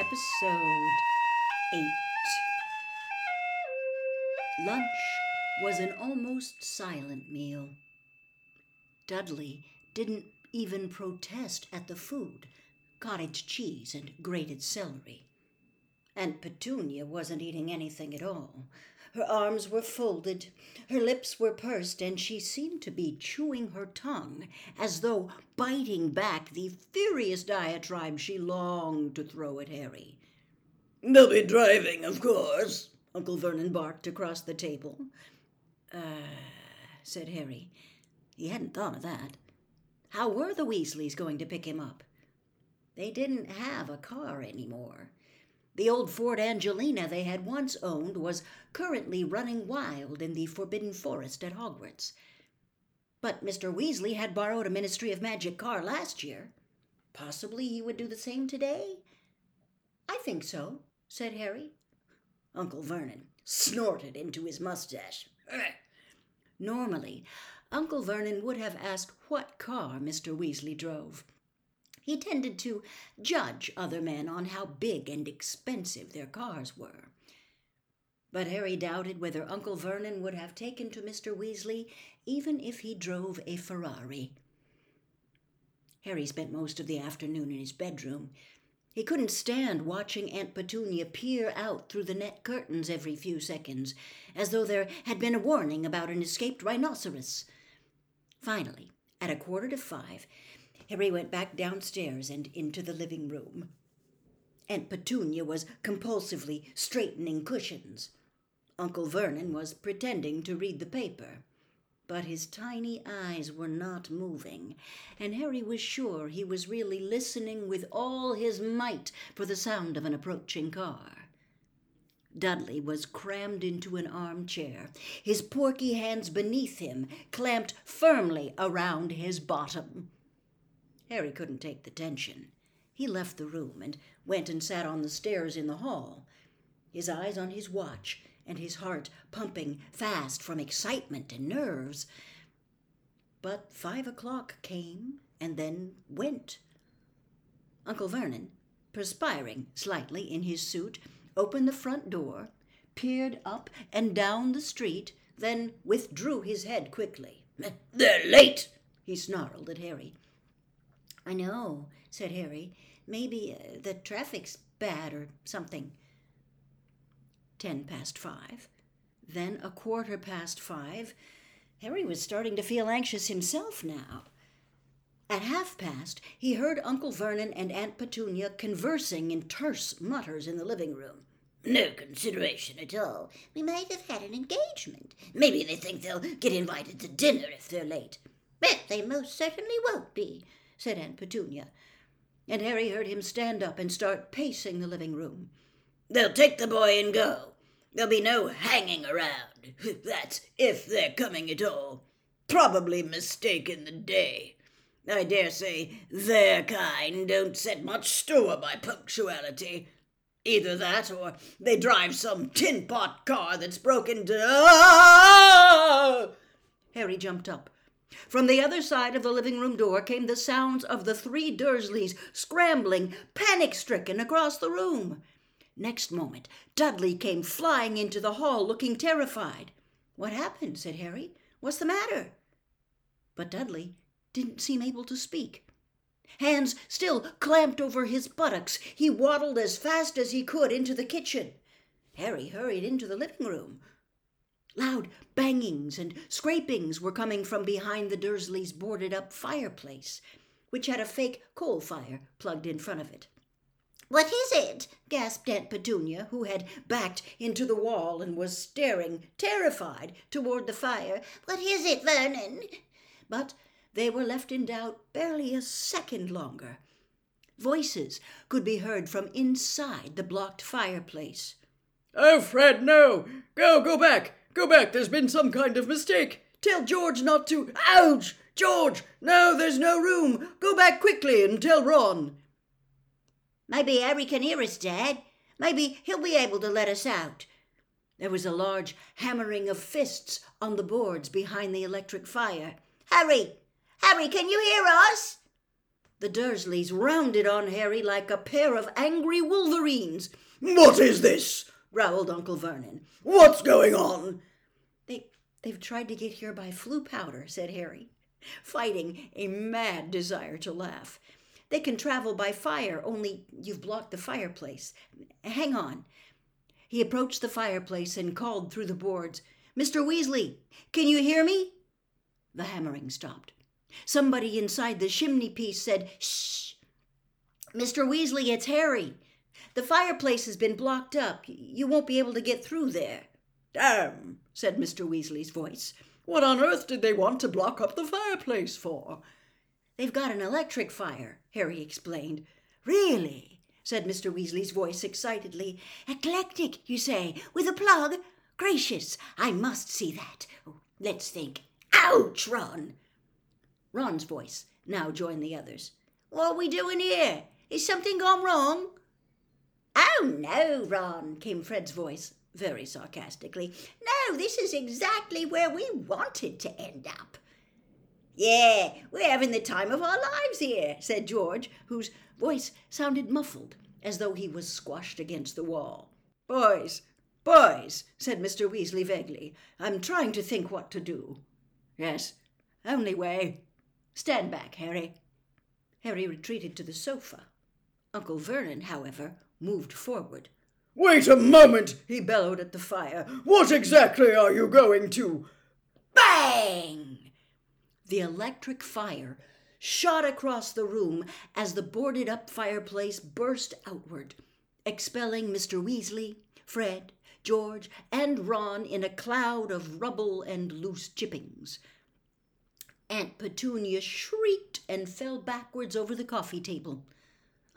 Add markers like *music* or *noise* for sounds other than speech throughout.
Episode 8 Lunch was an almost silent meal. Dudley didn't even protest at the food cottage cheese and grated celery. Aunt Petunia wasn't eating anything at all. Her arms were folded, her lips were pursed, and she seemed to be chewing her tongue as though biting back the furious diatribe she longed to throw at Harry. They'll be driving, of course, Uncle Vernon barked across the table. Uh, said Harry. He hadn't thought of that. How were the Weasleys going to pick him up? They didn't have a car anymore. The old Ford Anglia they had once owned was currently running wild in the Forbidden Forest at Hogwarts. But Mr. Weasley had borrowed a Ministry of Magic car last year. Possibly he would do the same today? I think so, said Harry. Uncle Vernon snorted into his mustache. Normally, Uncle Vernon would have asked what car Mr. Weasley drove. He tended to judge other men on how big and expensive their cars were. But Harry doubted whether Uncle Vernon would have taken to Mr. Weasley even if he drove a Ferrari. Harry spent most of the afternoon in his bedroom. He couldn't stand watching Aunt Petunia peer out through the net curtains every few seconds, as though there had been a warning about an escaped rhinoceros. Finally, at a quarter to five, Harry went back downstairs and into the living room. Aunt Petunia was compulsively straightening cushions. Uncle Vernon was pretending to read the paper. But his tiny eyes were not moving, and Harry was sure he was really listening with all his might for the sound of an approaching car. Dudley was crammed into an armchair, his porky hands beneath him clamped firmly around his bottom. Harry couldn't take the tension. He left the room and went and sat on the stairs in the hall, his eyes on his watch and his heart pumping fast from excitement and nerves. But five o'clock came and then went. Uncle Vernon, perspiring slightly in his suit, opened the front door, peered up and down the street, then withdrew his head quickly. *laughs* They're late, he snarled at Harry. I know, said Harry. Maybe uh, the traffic's bad or something. Ten past five, then a quarter past five. Harry was starting to feel anxious himself now. At half past, he heard Uncle Vernon and Aunt Petunia conversing in terse mutters in the living room. No consideration at all. We might have had an engagement. Maybe they think they'll get invited to dinner if they're late. But they most certainly won't be, said Aunt Petunia, and Harry heard him stand up and start pacing the living room. They'll take the boy and go. There'll be no hanging around. That's if they're coming at all. Probably mistaken the day. I dare say their kind don't set much store by punctuality. Either that, or they drive some tin pot car that's broken down. Ah! Harry jumped up. From the other side of the living room door came the sounds of the three Dursleys scrambling, panic stricken, across the room. Next moment, Dudley came flying into the hall, looking terrified. What happened? said Harry. What's the matter? But Dudley didn't seem able to speak. Hands still clamped over his buttocks, he waddled as fast as he could into the kitchen. Harry hurried into the living room. Loud bangings and scrapings were coming from behind the Dursleys' boarded up fireplace, which had a fake coal fire plugged in front of it. What is it? gasped Aunt Petunia, who had backed into the wall and was staring, terrified, toward the fire. What is it, Vernon? But they were left in doubt barely a second longer. Voices could be heard from inside the blocked fireplace. Oh, Fred, no! Go, go back! Go back, there's been some kind of mistake. Tell George not to. Ouch! George! No, there's no room. Go back quickly and tell Ron. Maybe Harry can hear us, Dad. Maybe he'll be able to let us out. There was a large hammering of fists on the boards behind the electric fire. Harry! Harry, can you hear us? The Dursleys rounded on Harry like a pair of angry wolverines. What is this? Growled Uncle Vernon. What's going on? They, they've tried to get here by Floo powder, said Harry, fighting a mad desire to laugh. They can travel by fire, only you've blocked the fireplace. Hang on. He approached the fireplace and called through the boards, Mr. Weasley, can you hear me? The hammering stopped. Somebody inside the chimney piece said, Shh! Mr. Weasley, it's Harry. The fireplace has been blocked up. You won't be able to get through there. Damn, said Mr. Weasley's voice. What on earth did they want to block up the fireplace for? They've got an electric fire, Harry explained. Really? said Mr. Weasley's voice excitedly. Eclectic, you say, with a plug? Gracious, I must see that. Oh, let's think. Ouch, Ron! Ron's voice now joined the others. What are we doing here? Is something gone wrong? Oh, no, Ron, came Fred's voice very sarcastically. No, this is exactly where we wanted to end up. Yeah, we're having the time of our lives here, said George, whose voice sounded muffled, as though he was squashed against the wall. Boys, boys, said Mr. Weasley vaguely, I'm trying to think what to do. Yes, only way. Stand back, Harry. Harry retreated to the sofa. Uncle Vernon, however, moved forward. Wait a moment, he bellowed at the fire. What exactly are you going to? Bang! The electric fire shot across the room as the boarded up fireplace burst outward, expelling Mr. Weasley, Fred, George, and Ron in a cloud of rubble and loose chippings. Aunt Petunia shrieked and fell backwards over the coffee table.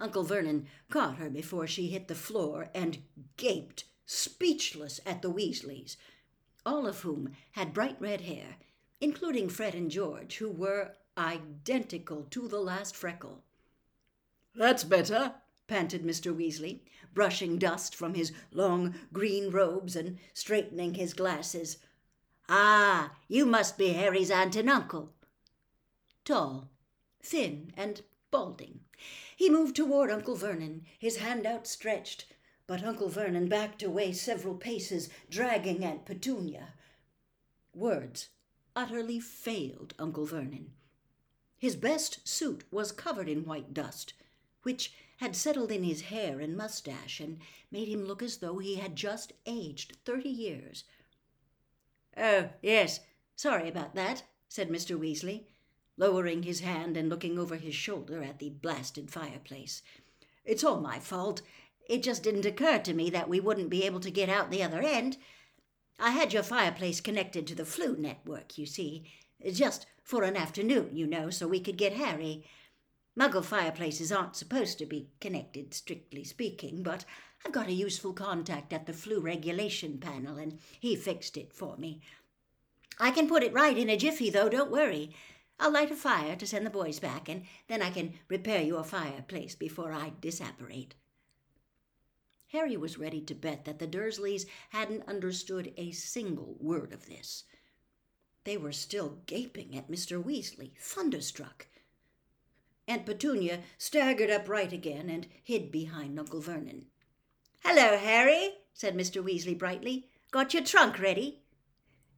Uncle Vernon caught her before she hit the floor and gaped, speechless, at the Weasleys, all of whom had bright red hair, including Fred and George, who were identical to the last freckle. That's better, panted Mr. Weasley, brushing dust from his long green robes and straightening his glasses. Ah, you must be Harry's aunt and uncle. Tall, thin, and balding, he moved toward Uncle Vernon, his hand outstretched, but Uncle Vernon backed away several paces, dragging Aunt Petunia. Words utterly failed Uncle Vernon. His best suit was covered in white dust, which had settled in his hair and mustache and made him look as though he had just aged thirty years. Oh, yes, sorry about that, said Mr. Weasley lowering his hand and looking over his shoulder at the blasted fireplace. It's all my fault. It just didn't occur to me that we wouldn't be able to get out the other end. I had your fireplace connected to the Floo network, you see, just for an afternoon, you know, so we could get Harry. Muggle fireplaces aren't supposed to be connected, strictly speaking, but I've got a useful contact at the Floo regulation panel, and he fixed it for me. I can put it right in a jiffy, though, don't worry. I'll light a fire to send the boys back, and then I can repair your fireplace before I disapparate. Harry was ready to bet that the Dursleys hadn't understood a single word of this. They were still gaping at Mr. Weasley, thunderstruck. Aunt Petunia staggered upright again and hid behind Uncle Vernon. Hello, Harry, said Mr. Weasley brightly. Got your trunk ready?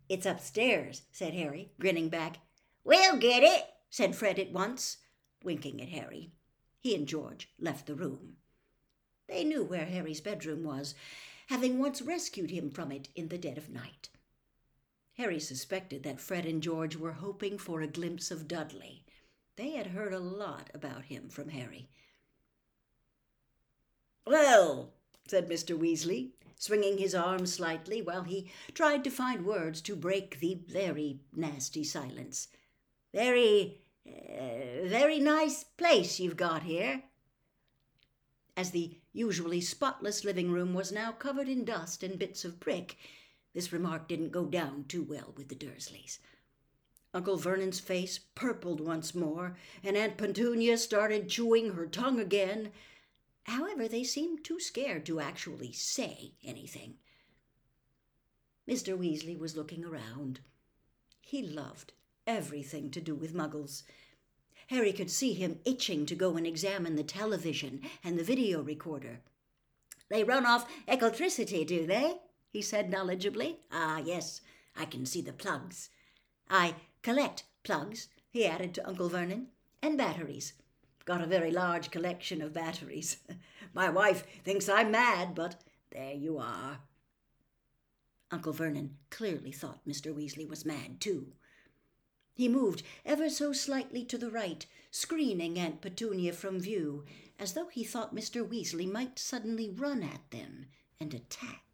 It's upstairs, said Harry, grinning back. We'll get it, said Fred at once, winking at Harry. He and George left the room. They knew where Harry's bedroom was, having once rescued him from it in the dead of night. Harry suspected that Fred and George were hoping for a glimpse of Dudley. They had heard a lot about him from Harry. Well, said Mr. Weasley, swinging his arm slightly while he tried to find words to break the very nasty silence. Very, uh, very nice place you've got here. As the usually spotless living room was now covered in dust and bits of brick, this remark didn't go down too well with the Dursleys. Uncle Vernon's face purpled once more, and Aunt Petunia started chewing her tongue again. However, they seemed too scared to actually say anything. Mr. Weasley was looking around. He loved everything to do with muggles. Harry could see him itching to go and examine the television and the video recorder. They run off electricity, do they? he said knowledgeably. Ah, yes, I can see the plugs. I collect plugs, he added to Uncle Vernon, and batteries. Got a very large collection of batteries. *laughs* My wife thinks I'm mad, but there you are. Uncle Vernon clearly thought Mr. Weasley was mad, too. He moved ever so slightly to the right, screening Aunt Petunia from view, as though he thought Mr. Weasley might suddenly run at them and attack.